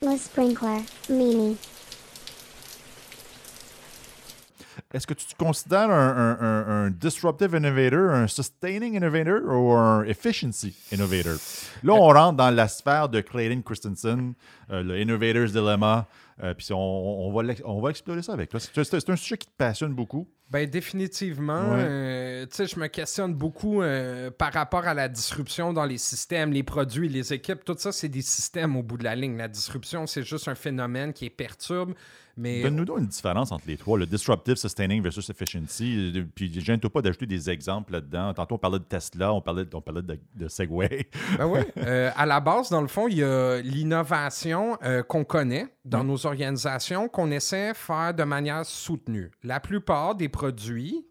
Le sprinkler, Mimi. Est-ce que tu te considères un, disruptive innovator, un sustaining innovator ou un efficiency innovator? Là, on rentre dans la sphère de Clayton Christensen, euh, le Innovator's Dilemma. euh, Puis on, va on va explorer ça avec toi. C'est un sujet qui te passionne beaucoup. Ben définitivement, Ouais. euh, tu sais, je me questionne beaucoup euh, par rapport à la disruption dans les systèmes, les produits, les équipes, tout ça, c'est des systèmes au bout de la ligne. La disruption, c'est juste un phénomène qui perturbe, mais Donne-nous donc une différence entre les trois, le disruptive, sustaining versus efficiency. Puis, gêne-toi pas d'ajouter des exemples là-dedans. Tantôt, on parlait de Tesla, on parlait, on parlait de, de Segway. Ben oui. Euh, à la base, dans le fond, il y a l'innovation euh, qu'on connaît dans nos organisations qu'on essaie de faire de manière soutenue. La plupart des produits,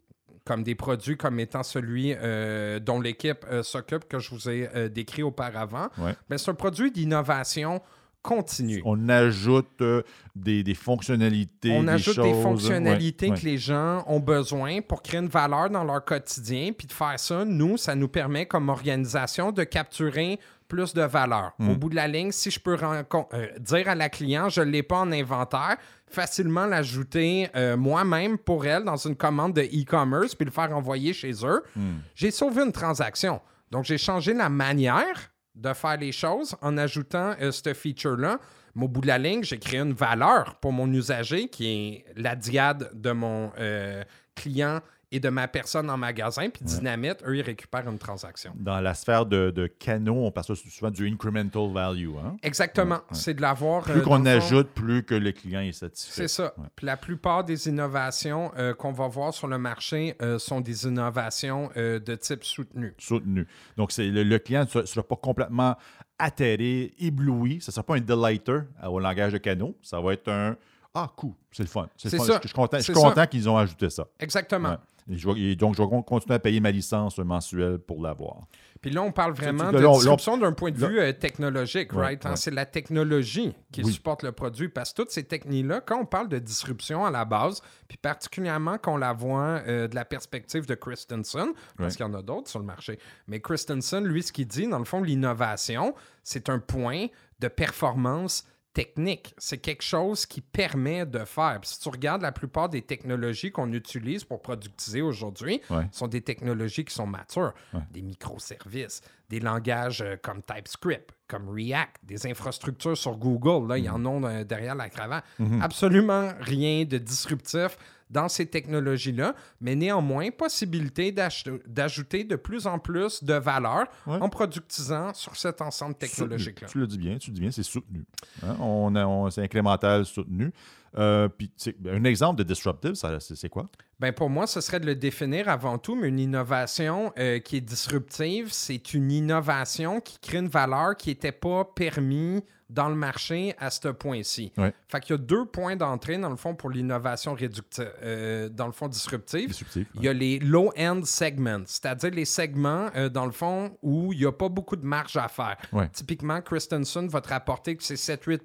comme des produits comme étant celui euh, dont l'équipe euh, s'occupe, que je vous ai euh, décrit auparavant, Ouais. ben, c'est un produit d'innovation continue. On ajoute euh, des, des fonctionnalités. On des ajoute des fonctionnalités Ouais, ouais. que les gens ont besoin pour créer une valeur dans leur quotidien. Puis de faire ça, nous, ça nous permet comme organisation de capturer plus de valeur. Hmm. Au bout de la ligne, si je peux euh, dire à la client, je ne l'ai pas en inventaire, facilement l'ajouter euh, moi-même pour elle dans une commande de e-commerce puis le faire envoyer chez eux, Hmm. j'ai sauvé une transaction. Donc, j'ai changé la manière de faire les choses en ajoutant euh, ce feature-là. Mais au bout de la ligne, j'ai créé une valeur pour mon usager qui est la diade de mon euh, client et de ma personne en magasin. Puis Dynamite, eux, ils récupèrent une transaction. Dans la sphère de, de canaux, on parle souvent du incremental value. hein? Exactement. Ouais, ouais. C'est de l'avoir. Plus euh, qu'on fond, ajoute, plus que le client est satisfait. C'est ça. Puis la plupart des innovations euh, qu'on va voir sur le marché euh, sont des innovations de type soutenu. soutenu. Donc, le, le client ne sera pas complètement atterré, ébloui. Ce ne sera pas un delighter au langage de canaux. Ça va être un Ah, cool, c'est le fun. C'est ça. Je, suis content, content qu'ils ont ajouté ça. Exactement. Ouais. Et je vais- et donc, je vais con- continuer à payer ma licence mensuelle pour l'avoir. Puis là, on parle vraiment de disruption d'un point de vue euh, technologique, Ouais, right? hein? ouais. C'est la technologie qui Oui. supporte le produit. Parce que toutes ces techniques-là, quand on parle de disruption à la base, puis particulièrement qu'on la voit euh, de la perspective de Christensen, parce Ouais. qu'il y en a d'autres sur le marché, mais Christensen, lui, ce qu'il dit, dans le fond, l'innovation, c'est un point de performance technique. C'est quelque chose qui permet de faire. Puis si tu regardes la plupart des technologies qu'on utilise pour productiser aujourd'hui, Ouais. sont des technologies qui sont matures, Ouais. des microservices, des langages euh, comme TypeScript, comme React, des infrastructures sur Google, là, il y en a euh, derrière la cravate. Absolument rien de disruptif dans ces technologies-là, mais néanmoins, possibilité d'ajouter de plus en plus de valeur Ouais. en productisant sur cet ensemble technologique-là. Tu le dis bien, tu le dis bien, c'est soutenu. Hein? On a- on- c'est incrémental soutenu. Euh, puis, c'est- un exemple de disruptive, c'est, quoi? Ben pour moi, ce serait de le définir avant tout, mais une innovation euh, qui est disruptive, c'est une innovation qui crée une valeur qui n'était pas permise dans le marché à ce point-ci. Ouais. Fait qu'il y a deux points d'entrée, dans le fond, pour l'innovation réductive, euh, dans le fond, disruptive. Il y a les low-end segments, c'est-à-dire les segments, euh, dans le fond, où il n'y a pas beaucoup de marge à faire. Ouais. Typiquement, Christensen va te rapporter que c'est 7-8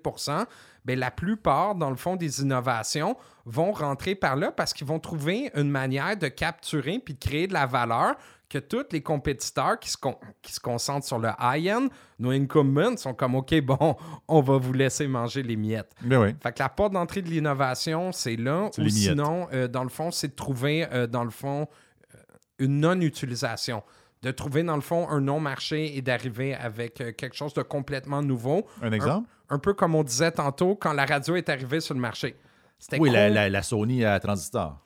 ben, la plupart, dans le fond, des innovations vont rentrer par là parce qu'ils vont trouver une manière de capturer puis de créer de la valeur que tous les compétiteurs qui se, con- qui se concentrent sur le high-end, nos incumbents, sont comme OK, bon, on va vous laisser manger les miettes. Ben oui. Fait que la porte d'entrée de l'innovation, c'est là. Ou sinon, euh, dans le fond, c'est de trouver, euh, dans le fond, euh, une non-utilisation. De trouver, dans le fond, un non-marché et d'arriver avec quelque chose de complètement nouveau. Un exemple? Un peu comme on disait tantôt quand la radio est arrivée sur le marché. C'était Oui, la, con- la- la Sony à transistor.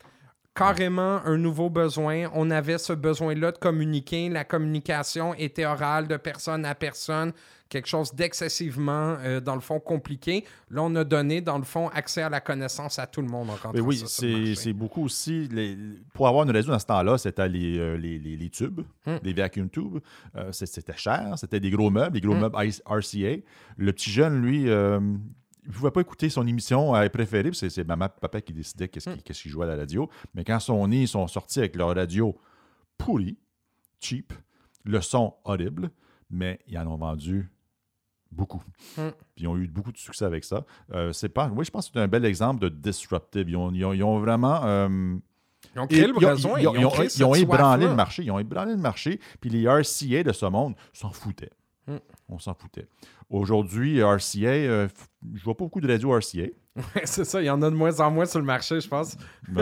Carrément un nouveau besoin. On avait ce besoin-là de communiquer. La communication était orale de personne à personne. Quelque chose d'excessivement, euh, dans le fond, compliqué. Là, on a donné, dans le fond, accès à la connaissance à tout le monde en Mais oui, c'est beaucoup aussi. les- pour avoir une radio dans ce temps-là, c'était les, euh, les, les- les tubes, Hmm. les vacuum tubes. Euh, c'était cher, c'était des gros meubles, des gros Hmm. meubles RCA. Le petit jeune, lui, ne pouvait pas écouter son émission euh, préférée, c'est c'est maman et papa qui décidaient qu'est-ce Hmm. qu'il qu'est-ce jouait à la radio. Mais quand son nez, ils sont sortis avec leur radio pourri, cheap, le son horrible, mais ils en ont vendu beaucoup. Hmm. Puis ils ont eu beaucoup de succès avec ça. Euh, c'est pas, oui, je pense que c'est un bel exemple de disruptive. Ils ont, ils ont- ils ont vraiment. euh, Ils ont créé le ils ont-. Ils ils ébranlé le marché. Ils ont ébranlé le marché. Puis les RCA de ce monde s'en foutaient. Hmm. On s'en foutait. Aujourd'hui, RCA, euh, je vois pas beaucoup de radio RCA. c'est ça, il y en a de moins en moins sur le marché, je pense.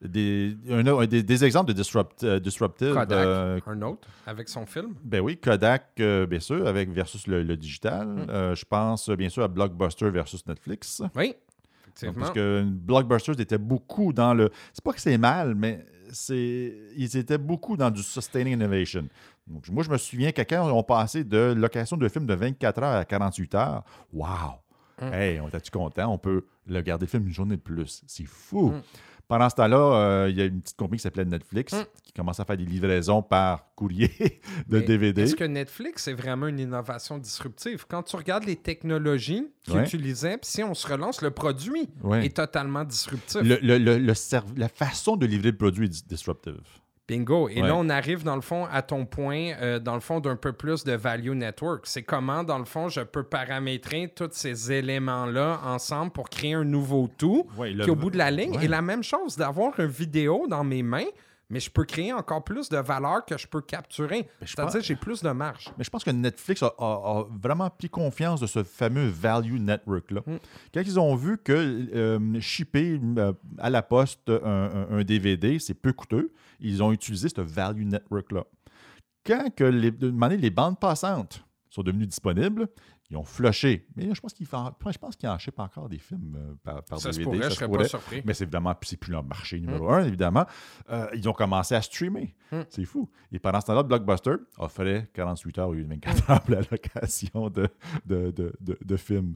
Des, un autre- des, des exemples de disrupt, euh, disruptive. Kodak, euh, un autre, avec son film. ben oui, Kodak, euh, bien sûr, avec versus le, le digital. Mm. Je pense, bien sûr, à Blockbuster versus Netflix. Oui, Donc. Parce que Blockbusters était beaucoup dans le. C'est pas que c'est mal, mais c'est ils étaient beaucoup dans du sustaining innovation. Donc, moi, je me souviens que quand on passé de location de films de 24 heures à 48 heures, wow! Mm. Hey, on était-tu content? On peut le garder le film une journée de plus. C'est fou! Mm. Pendant ce temps-là, euh, il y a une petite compagnie qui s'appelait Netflix Mm. qui commence à faire des livraisons par courrier de Mais DVD. Est-ce que Netflix est vraiment une innovation disruptive? Quand tu regardes les technologies qu'ils Ouais. utilisaient, puis si on se relance, le produit Ouais. est totalement disruptif. Le- le- le- le serv- la façon de livrer le produit est dis- disruptive. Bingo. Et Ouais. là, on arrive, dans le fond, à ton point, euh, dans le fond, d'un peu plus de value network. C'est comment, dans le fond, je peux paramétrer tous ces éléments-là ensemble pour créer un nouveau tout Ouais, le- qui, au bout de la ligne, Ouais. est la même chose d'avoir une vidéo dans mes mains, mais je peux créer encore plus de valeur que je peux capturer. je C'est-à-dire pense- j'ai plus de marge. Mais je pense que Netflix a, a- a vraiment pris confiance de ce fameux value network-là. Mm. Quand ils ont vu que euh, shipper euh, à la poste un, DVD, c'est peu coûteux, ils ont utilisé ce value network-là. Quand que les bandes passantes sont devenues disponibles, ils ont flushé. Mais je pense qu'ils font- je pense qu'ils en shippent encore des films euh, par, par Ça se DVD. pourrait, ça je se serais pourrait. pas surpris. Mais c'est évidemment, c'est plus leur marché numéro un, évidemment. Euh, ils ont commencé à streamer. Hmm. C'est fou. Et pendant ce temps-là, Blockbuster offrait 48 heures de 24 heures pour la location de, de, de, de- de films.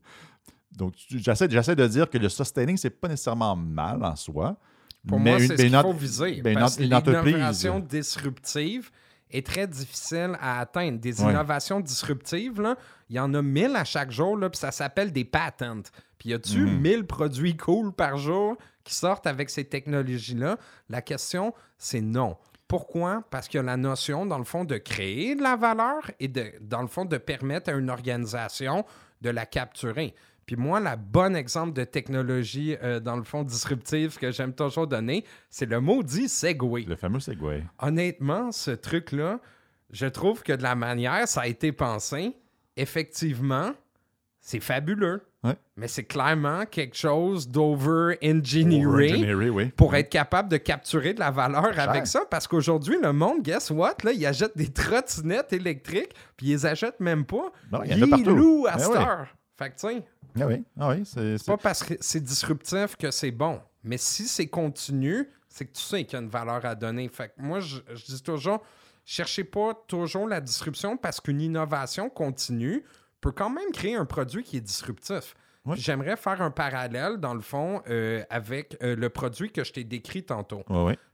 Donc, j'essaie, de dire que le sustaining, c'est pas nécessairement mal en soi. Pour mais moi, c'est ce une qu'il ent- faut viser. ben, une parce entreprise. disruptive est très difficile à atteindre. Des Ouais. innovations disruptives, là, il y en a 1000 à chaque jour, là, puis ça s'appelle des patents. Puis y a-tu Mhm. 1000 produits cool par jour qui sortent avec ces technologies-là? La question, c'est non. Pourquoi? Parce qu'il y a la notion, dans le fond, de créer de la valeur et, de, dans le fond, de permettre à une organisation de la capturer. Puis moi, la bonne exemple de technologie, euh, dans le fond, disruptive que j'aime toujours donner, c'est le maudit Segway. Le fameux Segway. Honnêtement, ce truc-là, je trouve que de la manière ça a été pensé, effectivement, c'est fabuleux. Ouais. Mais c'est clairement quelque chose d'over-engineering Engineering, oui. pour être capable de capturer de la valeur avec ça. Parce qu'aujourd'hui, le monde, guess what? Là, ils achètent des trottinettes électriques, puis ils les achètent même pas. Non, il y en a partout. à Ben cette heure. Fait que, Ah oui, ah oui c'est, pas parce que c'est disruptif que c'est bon. Mais si c'est continu, c'est que tu sais qu'il y a une valeur à donner. Fait que moi, je, je dis toujours, cherchez pas toujours la disruption parce qu'une innovation continue peut quand même créer un produit qui est disruptif. Oui. J'aimerais faire un parallèle, dans le fond, euh, avec euh, le produit que je t'ai décrit tantôt.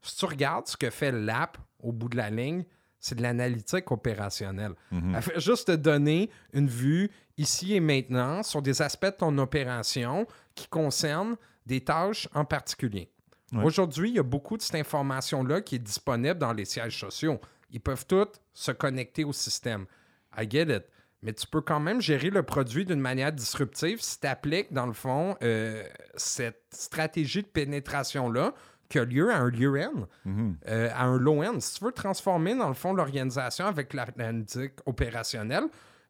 Si tu regardes ce que fait l'app au bout de la ligne, c'est de l'analytique opérationnelle. Mhm. Elle fait juste te donner une vue ici et maintenant sur des aspects de ton opération qui concernent des tâches en particulier. Ouais. Aujourd'hui, il y a beaucoup de cette information-là qui est disponible dans les sièges sociaux. Ils peuvent tous se connecter au système. I get it. Mais tu peux quand même gérer le produit d'une manière disruptive si tu appliques, dans le fond, euh, cette stratégie de pénétration-là qui a lieu à un lieu N, Mhm. euh, à un low end. Si tu veux transformer, dans le fond, l'organisation avec l'analytique opérationnelle,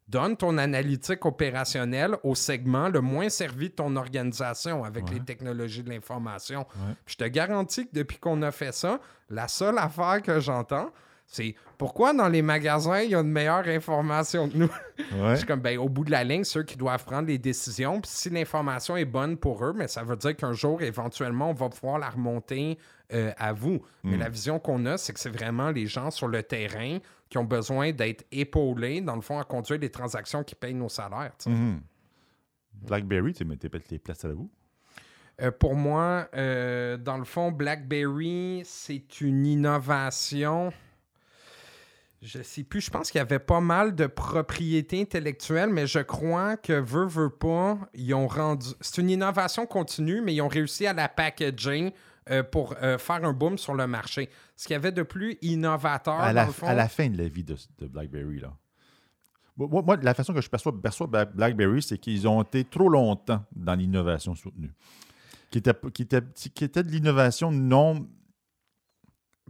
donne ton analytique opérationnelle au segment le moins servi de ton organisation avec Ouais. les technologies de l'information. Ouais. Je te garantis que depuis qu'on a fait ça, la seule affaire que j'entends, c'est pourquoi dans les magasins, il y a une meilleure information que nous? Ouais. Je suis comme, ben, au bout de la ligne, ceux qui doivent prendre les décisions. Puis si l'information est bonne pour eux, mais ça veut dire qu'un jour, éventuellement, on va pouvoir la remonter euh, à vous. Mais Mm. la vision qu'on a, c'est que c'est vraiment les gens sur le terrain qui ont besoin d'être épaulés, dans le fond, à conduire les transactions qui payent nos salaires. Mhm. Blackberry, tu mettais peut-être les places à vous? Euh, pour moi, euh, dans le fond, BlackBerry, c'est une innovation. Je sais plus, je pense qu'il y avait pas mal de propriétés intellectuelles, mais je crois que veut, veut pas, ils ont rendu. C'est une innovation continue, mais ils ont réussi à la packager euh, pour euh, faire un boom sur le marché. Ce qu'il y avait de plus innovateur, à, dans la, le fond. à la fin de la vie de, de BlackBerry, là. Moi, moi, la façon que je perçois, perçois Bla- BlackBerry, c'est qu'ils ont été trop longtemps dans l'innovation soutenue. Qui était, qui était, qui était de l'innovation non.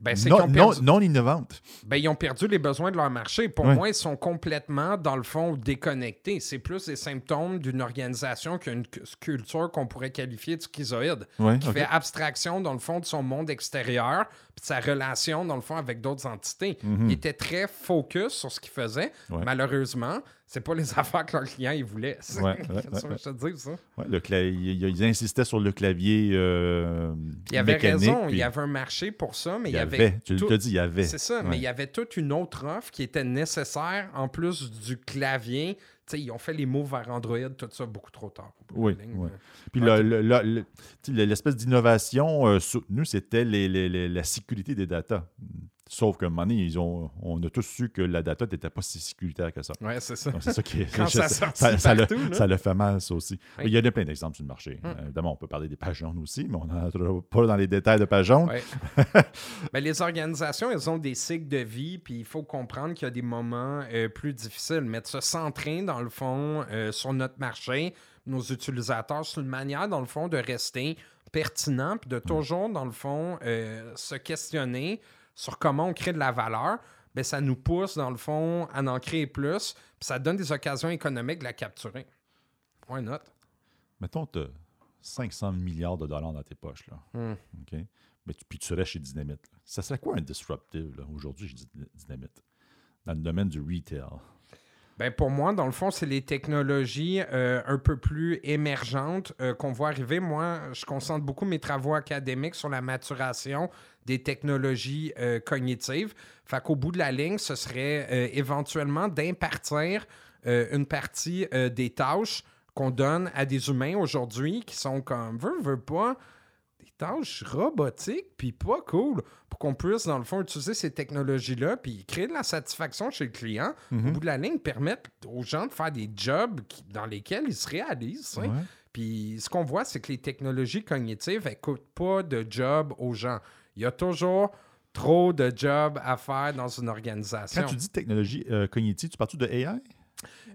Ben, non, ont non, perdu- non innovantes. Ben, ils ont perdu les besoins de leur marché. Pour Ouais. moi, ils sont complètement, dans le fond, déconnectés. C'est plus des symptômes d'une organisation qu'une cu- culture qu'on pourrait qualifier de schizoïde, Ouais, qui fait abstraction, dans le fond, de son monde extérieur, sa relation, dans le fond, avec d'autres entités. Il était très focus sur ce qu'il faisait. Ouais. Malheureusement, c'est pas les affaires que leurs clients ils voulaient. Ouais, ouais, je te dis, ça? Le il- il- ils insistaient sur le clavier euh, Il y avait mécanique, raison, il y avait un marché pour ça, mais il il y avait, avait. tu tout- dit, il y avait. C'est ça, mais il y avait toute une autre offre qui était nécessaire en plus du clavier. Ils ont fait les mots vers Android, tout ça beaucoup trop tard. Oui. Puis l'espèce d'innovation euh, soutenue, c'était les- les- les- la sécurité des datas. Sauf qu'à un moment donné, ils ont, on a tous su que la data n'était pas si sécuritaire que ça. Ouais, c'est ça. C'est ça qui. Quand ça ça, le, ça le fait mal, ça aussi. Oui. Il y a plein d'exemples sur le marché. Hum. Euh, évidemment, on peut parler des pages jaunes aussi, mais on n'entrera pas dans les détails de pages jaunes. Ben, les organisations, elles ont des cycles de vie, puis il faut comprendre qu'il y a des moments euh, plus difficiles. Mais de se centrer, dans le fond, euh, sur notre marché, nos utilisateurs, c'est une manière, dans le fond, de rester pertinent, puis de toujours, dans le fond, euh, se questionner sur comment on crée de la valeur. Ben, ça nous pousse, dans le fond, à en créer plus, puis ça donne des occasions économiques de la capturer. Why not? Mettons, tu as 500 milliards de dollars dans tes poches. Là. Hmm. OK? Mais tu, puis tu serais chez Dynamite. là. Ça serait quoi un disruptive là, aujourd'hui chez Dy- Dynamite? Dans le domaine du retail? Ben pour moi, dans le fond, c'est les technologies euh, un peu plus émergentes euh, qu'on voit arriver. Moi, je concentre beaucoup mes travaux académiques sur la maturation des technologies euh, cognitives. Fait qu'au bout de la ligne, ce serait éventuellement d'impartir une partie des tâches qu'on donne à des humains aujourd'hui qui sont comme veut, veut pas des tâches robotiques, puis pas cool, pour qu'on puisse, dans le fond, utiliser ces technologies-là, puis créer de la satisfaction chez le client, au bout de la ligne, permettre aux gens de faire des jobs qui- dans lesquels ils se réalisent. Puis ce qu'on voit, c'est que les technologies cognitives, elles coûtent pas de job aux gens. Il y a toujours trop de jobs à faire dans une organisation. Quand tu dis technologie euh, cognitive, tu parles-tu de AI?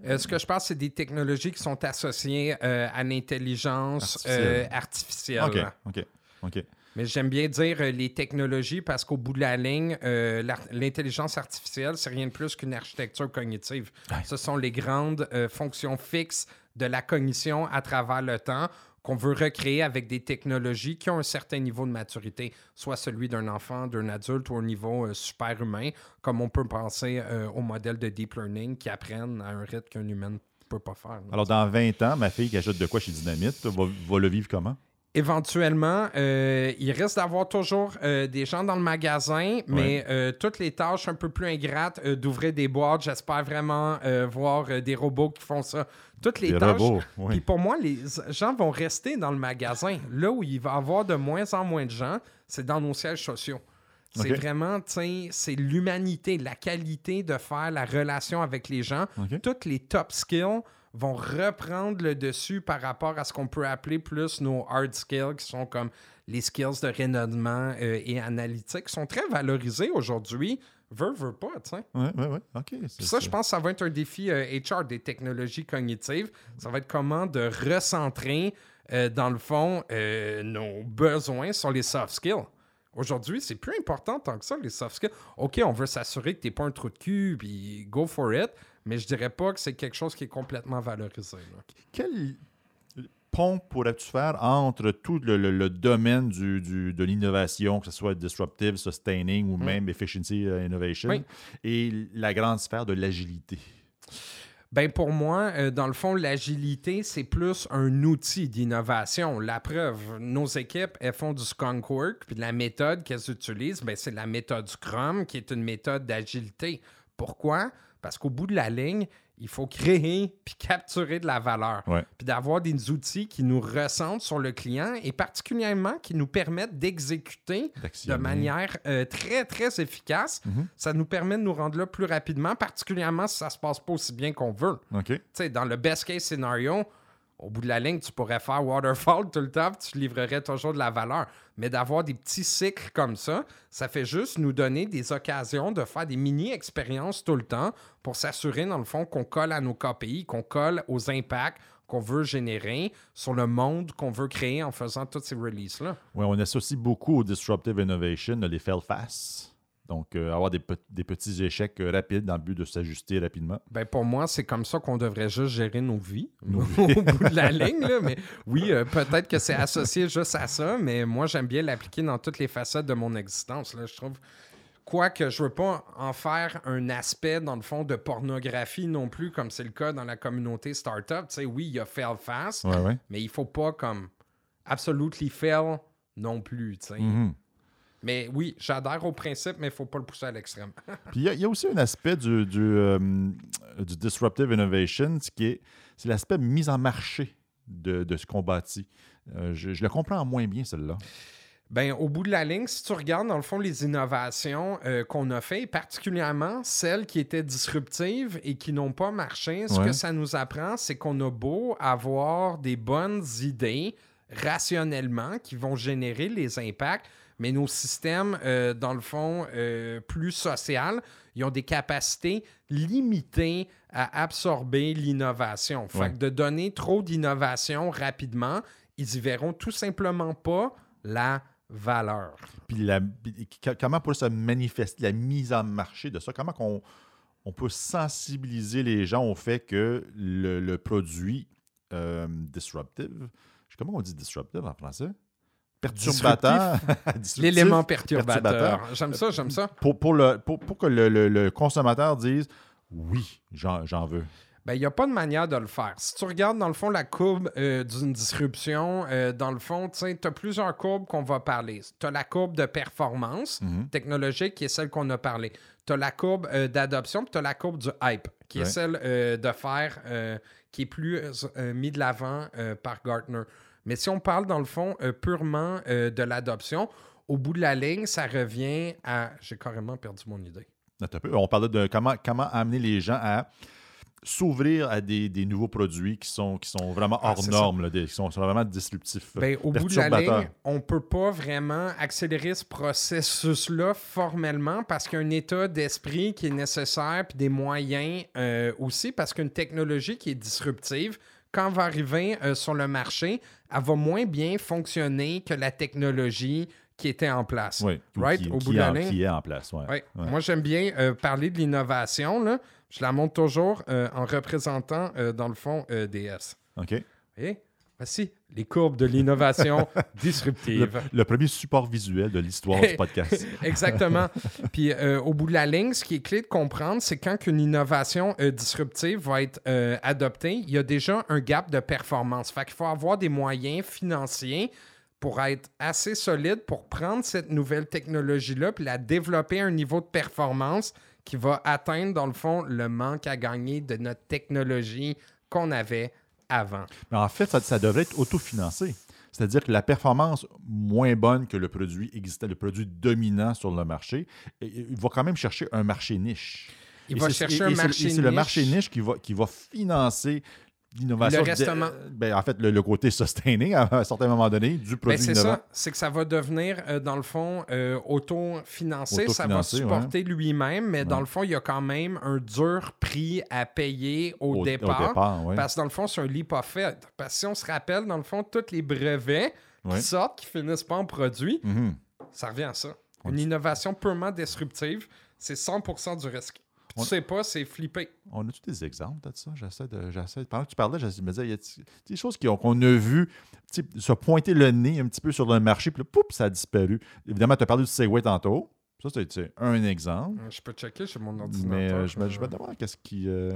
Euh, ce que je pense, c'est des technologies qui sont associées euh, à l'intelligence artificielle. OK, OK, OK. Mais j'aime bien dire euh, les technologies parce qu'au bout de la ligne, euh, l'intelligence artificielle, c'est rien de plus qu'une architecture cognitive. Ouais. Ce sont les grandes euh, fonctions fixes de la cognition à travers le temps qu'on veut recréer avec des technologies qui ont un certain niveau de maturité, soit celui d'un enfant, d'un adulte ou au niveau super humain, comme on peut penser aux modèles de deep learning qui apprennent à un rythme qu'un humain ne peut pas faire. Alors, dans 20 ans, ma fille qui achète de quoi chez Dynamite va, va le vivre comment? Éventuellement, euh, il risque d'avoir toujours euh, des gens dans le magasin, mais euh, toutes les tâches un peu plus ingrates d'ouvrir des boîtes, j'espère vraiment voir des robots qui font ça. Toutes les Des tâches. robots. Puis pour moi, les gens vont rester dans le magasin. Là où il va y avoir de moins en moins de gens, c'est dans nos sièges sociaux. C'est vraiment, tu c'est l'humanité, la qualité de faire la relation avec les gens. Toutes les top skills vont reprendre le dessus par rapport à ce qu'on peut appeler plus nos hard skills, qui sont comme les skills de rayonnement euh, et analytique, qui sont très valorisés aujourd'hui. Veux, veux pas, tu sais. Oui, oui, oui. OK. Puis ça, je pense que ça va être un défi euh, HR des technologies cognitives. Ça va être comment de recentrer, euh, dans le fond, euh, nos besoins sur les soft skills. Aujourd'hui, c'est plus important tant que ça, les soft skills. OK, on veut s'assurer que tu n'es pas un trou de cul, puis go for it, mais je dirais pas que c'est quelque chose qui est complètement valorisé. là. Quel pont pourrais-tu faire entre tout le, le- le domaine du, du- de l'innovation, que ce soit disruptive, sustaining ou même efficiency uh, innovation, Mm. Oui. et la grande sphère de l'agilité? Ben pour moi, euh, dans le fond, l'agilité, c'est plus un outil d'innovation. La preuve, nos équipes, elles font du skunk work, puis la méthode qu'elles utilisent, ben, c'est la méthode Scrum, qui est une méthode d'agilité. Pourquoi? Parce qu'au bout de la ligne, il faut créer puis capturer de la valeur. Ouais. Puis d'avoir des outils qui nous ressentent sur le client et particulièrement qui nous permettent d'exécuter de manière euh, très, très efficace. Mhm. Ça nous permet de nous rendre là plus rapidement, particulièrement si ça se passe pas aussi bien qu'on veut. Dans le best case scénario, au bout de la ligne, tu pourrais faire waterfall tout le temps, puis tu livrerais toujours de la valeur. Mais d'avoir des petits cycles comme ça, ça fait juste nous donner des occasions de faire des mini-expériences tout le temps pour s'assurer, dans le fond, qu'on colle à nos KPI, qu'on colle aux impacts, qu'on veut générer, sur le monde qu'on veut créer en faisant toutes ces releases-là. Oui, on associe beaucoup au Disruptive Innovation les fail fast. Donc, euh, avoir des, pe- des petits échecs euh, rapides dans le but de s'ajuster rapidement. Ben pour moi, c'est comme ça qu'on devrait juste gérer nos vies au bout de la ligne. là. Mais oui, euh, peut-être que c'est associé juste à ça, mais moi, j'aime bien l'appliquer dans toutes les facettes de mon existence. Là. Je trouve. Quoique je veux pas en faire un aspect, dans le fond, de pornographie non plus, comme c'est le cas dans la communauté startup. Tu sais, oui, il y a fail fast, Ouais, ouais. mais il faut pas comme absolutely fail non plus. tu sais. Mhm. Mais oui, j'adhère au principe, mais il faut pas le pousser à l'extrême. Puis il y, a- il y a aussi un aspect du, du, euh, du Disruptive Innovation, ce qui est, c'est l'aspect mise en marché de, de ce qu'on bâtit. Euh, je, je le comprends moins bien, celle-là. Ben, au bout de la ligne, si tu regardes dans le fond les innovations euh, qu'on a fait, particulièrement celles qui étaient disruptives et qui n'ont pas marché, ce Ouais. que ça nous apprend, c'est qu'on a beau avoir des bonnes idées rationnellement qui vont générer les impacts, mais nos systèmes, euh, dans le fond, euh, plus social, ils ont des capacités limitées à absorber l'innovation. Fait Ouais. que de donner trop d'innovation rapidement, ils y verront tout simplement pas la valeur. Puis la- comment pour se manifester, la mise en marché de ça, comment qu'on on peut sensibiliser les gens au fait que le, le produit euh, disruptive, comment on dit disruptive en français? Perturbateur. L'élément perturbateur. perturbateur. J'aime ça, j'aime ça. Pour, pour, le, pour, pour que le, le- le consommateur dise oui, j'en j'en veux. Ben, il n'y a pas de manière de le faire. Si tu regardes, dans le fond, la courbe euh, d'une disruption, euh, dans le fond, tu as plusieurs courbes qu'on va parler. Tu as la courbe de performance Mhm. technologique, qui est celle qu'on a parlé. Tu as la courbe euh, d'adoption, puis tu as la courbe du hype, qui est celle euh, de faire, euh, qui est plus euh, mis de l'avant euh, par Gartner. Mais si on parle, dans le fond, euh, purement euh, de l'adoption, au bout de la ligne, ça revient à... J'ai carrément perdu mon idée. Attends un peu. On parlait de comment, comment amener les gens à s'ouvrir à des, des nouveaux produits qui sont, qui sont vraiment Ah, hors normes, là, des- qui sont, sont vraiment disruptifs. Ben, au bout de la ligne, on peut pas vraiment accélérer ce processus-là formellement parce qu'il y a un état d'esprit qui est nécessaire puis des moyens euh, aussi parce qu'une technologie qui est disruptive, quand elle va arriver euh, sur le marché, elle va moins bien fonctionner que la technologie qui était en place. Oui, ou Right? qui, Au qui bout de en- qui est en place. Ouais. Ouais. Ouais. Moi, j'aime bien euh, parler de l'innovation. là. Je la montre toujours euh, en représentant, dans le fond, DS. OK. Et voici les courbes de l'innovation disruptive. le premier support visuel de l'histoire du podcast. Exactement. Puis euh, au bout de la ligne, ce qui est clé de comprendre, c'est quand qu'une innovation euh, disruptive va être euh, adoptée, il y a déjà un gap de performance. Fait qu'il faut avoir des moyens financiers pour être assez solide pour prendre cette nouvelle technologie-là puis la développer à un niveau de performance qui va atteindre, dans le fond, le manque à gagner de notre technologie qu'on avait avant. Mais en fait, ça, ça devrait être autofinancé. C'est-à-dire que la performance moins bonne que le produit existant, le produit dominant sur le marché, il va quand même chercher un marché niche. Il Et va chercher un marché et c'est le niche. marché niche qui va, qui va financer l'innovation. Le restement. de- ben, en fait, le, le côté sustaining à un certain moment donné du Ben, produit c'est innovant. ça, c'est que ça va devenir, euh, dans le fond, euh, auto-financé. Ça va supporter lui-même, mais dans le fond, il y a quand même un dur prix à payer au, Au- au départ. départ, ouais. Parce que dans le fond, c'est un leap of faith. Parce que si on se rappelle, dans le fond, tous les brevets qui sortent, qui finissent pas en produit, Mhm. ça revient à ça. Une innovation purement disruptive, c'est 100% du risque. On- Tu sais pas, c'est flippé. On a-tu des exemples de ça? J'essaie de, j'essaie Pendant que tu parlais, je me disais, il y a des choses qu'on a vues se pointer le nez un petit peu sur le marché, puis là, poup, ça a disparu. Évidemment, tu as parlé du Segway tantôt. Ça, c'est un exemple. Euh, Je peux checker sur mon Mais ordinateur. euh, je, me, je me demande qu'est-ce qui, euh,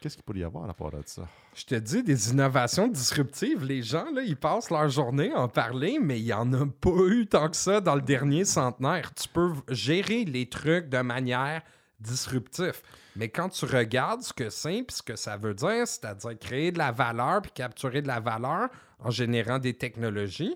qu'est-ce qu'il pourrait y avoir à part de ça. Je te dis, des innovations disruptives, les gens, là, ils passent leur journée à en parler, mais il n'y en a pas eu tant que ça dans le dernier centenaire. Tu peux gérer les trucs de manière disruptive. Mais quand tu regardes ce que c'est puis ce que ça veut dire, c'est-à-dire créer de la valeur puis capturer de la valeur en générant des technologies,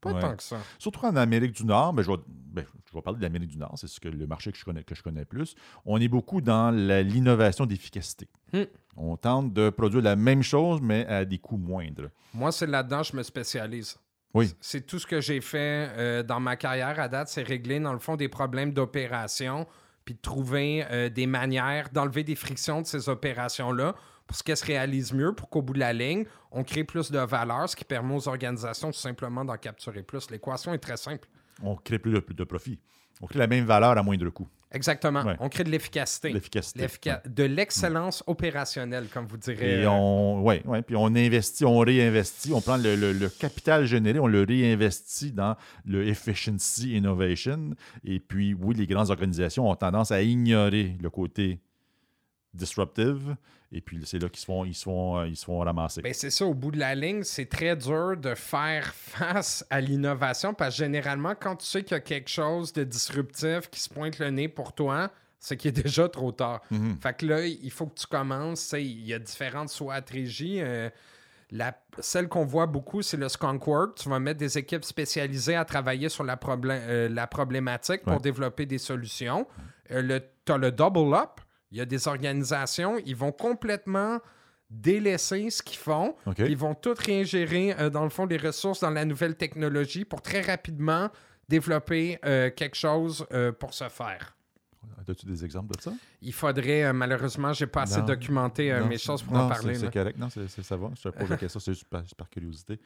pas Ouais. tant que ça. Surtout en Amérique du Nord, ben, je, vais, ben, je vais parler de l'Amérique du Nord, c'est ce que le marché que je connais, que je connais plus. On est beaucoup dans l'innovation d'efficacité. Hmm. On tente de produire la même chose, mais à des coûts moindres. Moi, c'est là-dedans que je me spécialise. Oui. C'est tout ce que j'ai fait euh, dans ma carrière à date, c'est régler, dans le fond, des problèmes d'opération, puis de trouver euh, des manières d'enlever des frictions de ces opérations-là pour ce qu'elles se réalisent mieux, pour qu'au bout de la ligne, on crée plus de valeur, ce qui permet aux organisations tout simplement d'en capturer plus. L'équation est très simple. On crée plus de, plus de profit. On crée la même valeur à moindre coût. Exactement. Ouais. On crée de l'efficacité. L'efficacité. L'effica- De l'excellence opérationnelle, comme vous direz. Et euh, on, ouais, ouais, puis on investit, on réinvestit, on prend le, le- le capital généré, on le réinvestit dans le efficiency innovation. Et puis, oui, les grandes organisations ont tendance à ignorer le côté disruptive. Et puis, c'est là qu'ils se font, ils se font, euh, ils se font ramasser. Ben, c'est ça, au bout de la ligne, c'est très dur de faire face à l'innovation parce que généralement, quand tu sais qu'il y a quelque chose de disruptif qui se pointe le nez pour toi, c'est qu'il est déjà trop tard. Mhm. Fait que là, il faut que tu commences. Il y a différentes stratégies. euh, la, celle qu'on voit beaucoup, c'est le skunk work. Tu vas mettre des équipes spécialisées à travailler sur la, problé- euh, la problématique pour Ouais. développer des solutions. Euh, tu as le double up. Il y a des organisations, ils vont complètement délaisser ce qu'ils font. Ils vont tout réingérer, euh, dans le fond, les ressources dans la nouvelle technologie pour très rapidement développer euh, quelque chose euh, pour se faire. As-tu des exemples de ça? Il faudrait, malheureusement, j'ai pas assez Non. documenté Non, mes choses pour non, en parler. c'est- correct. Non, c'est- c'est- ça va. Je te pose la question, c'est juste par, juste par curiosité.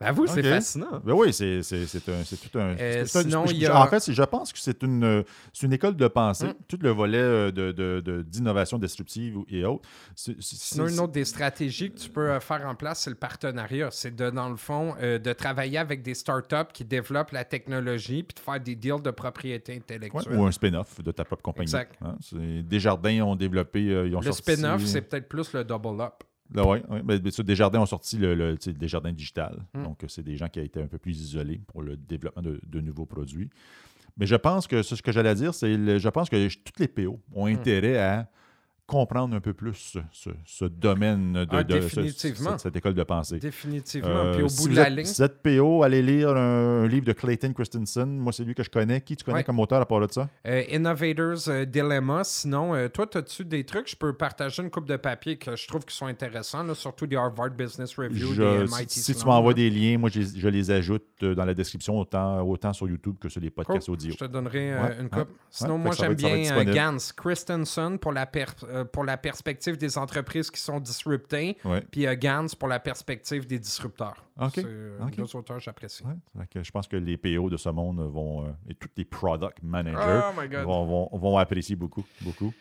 Ben vous, c'est fascinant. Ben oui, c'est tout un. Euh, un- a- En fait, je pense que c'est une, une école de pensée. Mm. Tout le volet euh, de- de- de- d'innovation disruptive et autres. Sinon, une autre des stratégies que tu peux euh, faire en place, c'est le partenariat. C'est de, dans le fond, euh, de travailler avec des startups qui développent la technologie puis de faire des deals de propriété Ouais, intellectuelle. ou un spin-off de ta propre compagnie. Exact. Hein, Desjardins ont développé. euh, ils ont le spin-off, c'est peut-être plus le double up. Là, ouais, ouais. Ben, ben, ça, Desjardins ont sorti le, le, Desjardins digital. Mm. Donc, euh, c'est des gens qui ont été un peu plus isolés pour le développement de, de nouveaux produits. Mais je pense que ce que j'allais dire, c'est le- je pense que toutes les PO ont Mm. intérêt à comprendre un peu plus ce, domaine de, Ah, de- ce- définitivement. cette, cette école de pensée. Définitivement. Euh, puis au si bout de la êtes- ligne, Si vous êtes PO, allez lire un, un livre de Clayton Christensen. Moi, c'est lui que je connais. Qui tu connais Ouais. comme auteur à part de ça? euh, Innovators euh, Dilemma. Sinon, toi, as-tu des trucs? Je peux partager une coupe de papier que je trouve qui sont intéressants, là, surtout des Harvard Business Review, Je- des MIT si tu m'envoies des liens, moi, je, les- je les ajoute dans la description, autant, autant sur YouTube que sur les podcasts Cool. audio. Je te donnerai Ouais, une ouais. coupe. Sinon, moi, j'aime bien. Gans Christensen pour la, per- euh, pour la perspective des entreprises qui sont disruptées, Ouais. puis euh, Gans pour la perspective des disrupteurs. OK. C'est euh, OK. deux auteurs que j'apprécie. Ouais, je pense que les PO de ce monde vont, euh, et tous les product managers Oh vont, vont- vont apprécier beaucoup, beaucoup.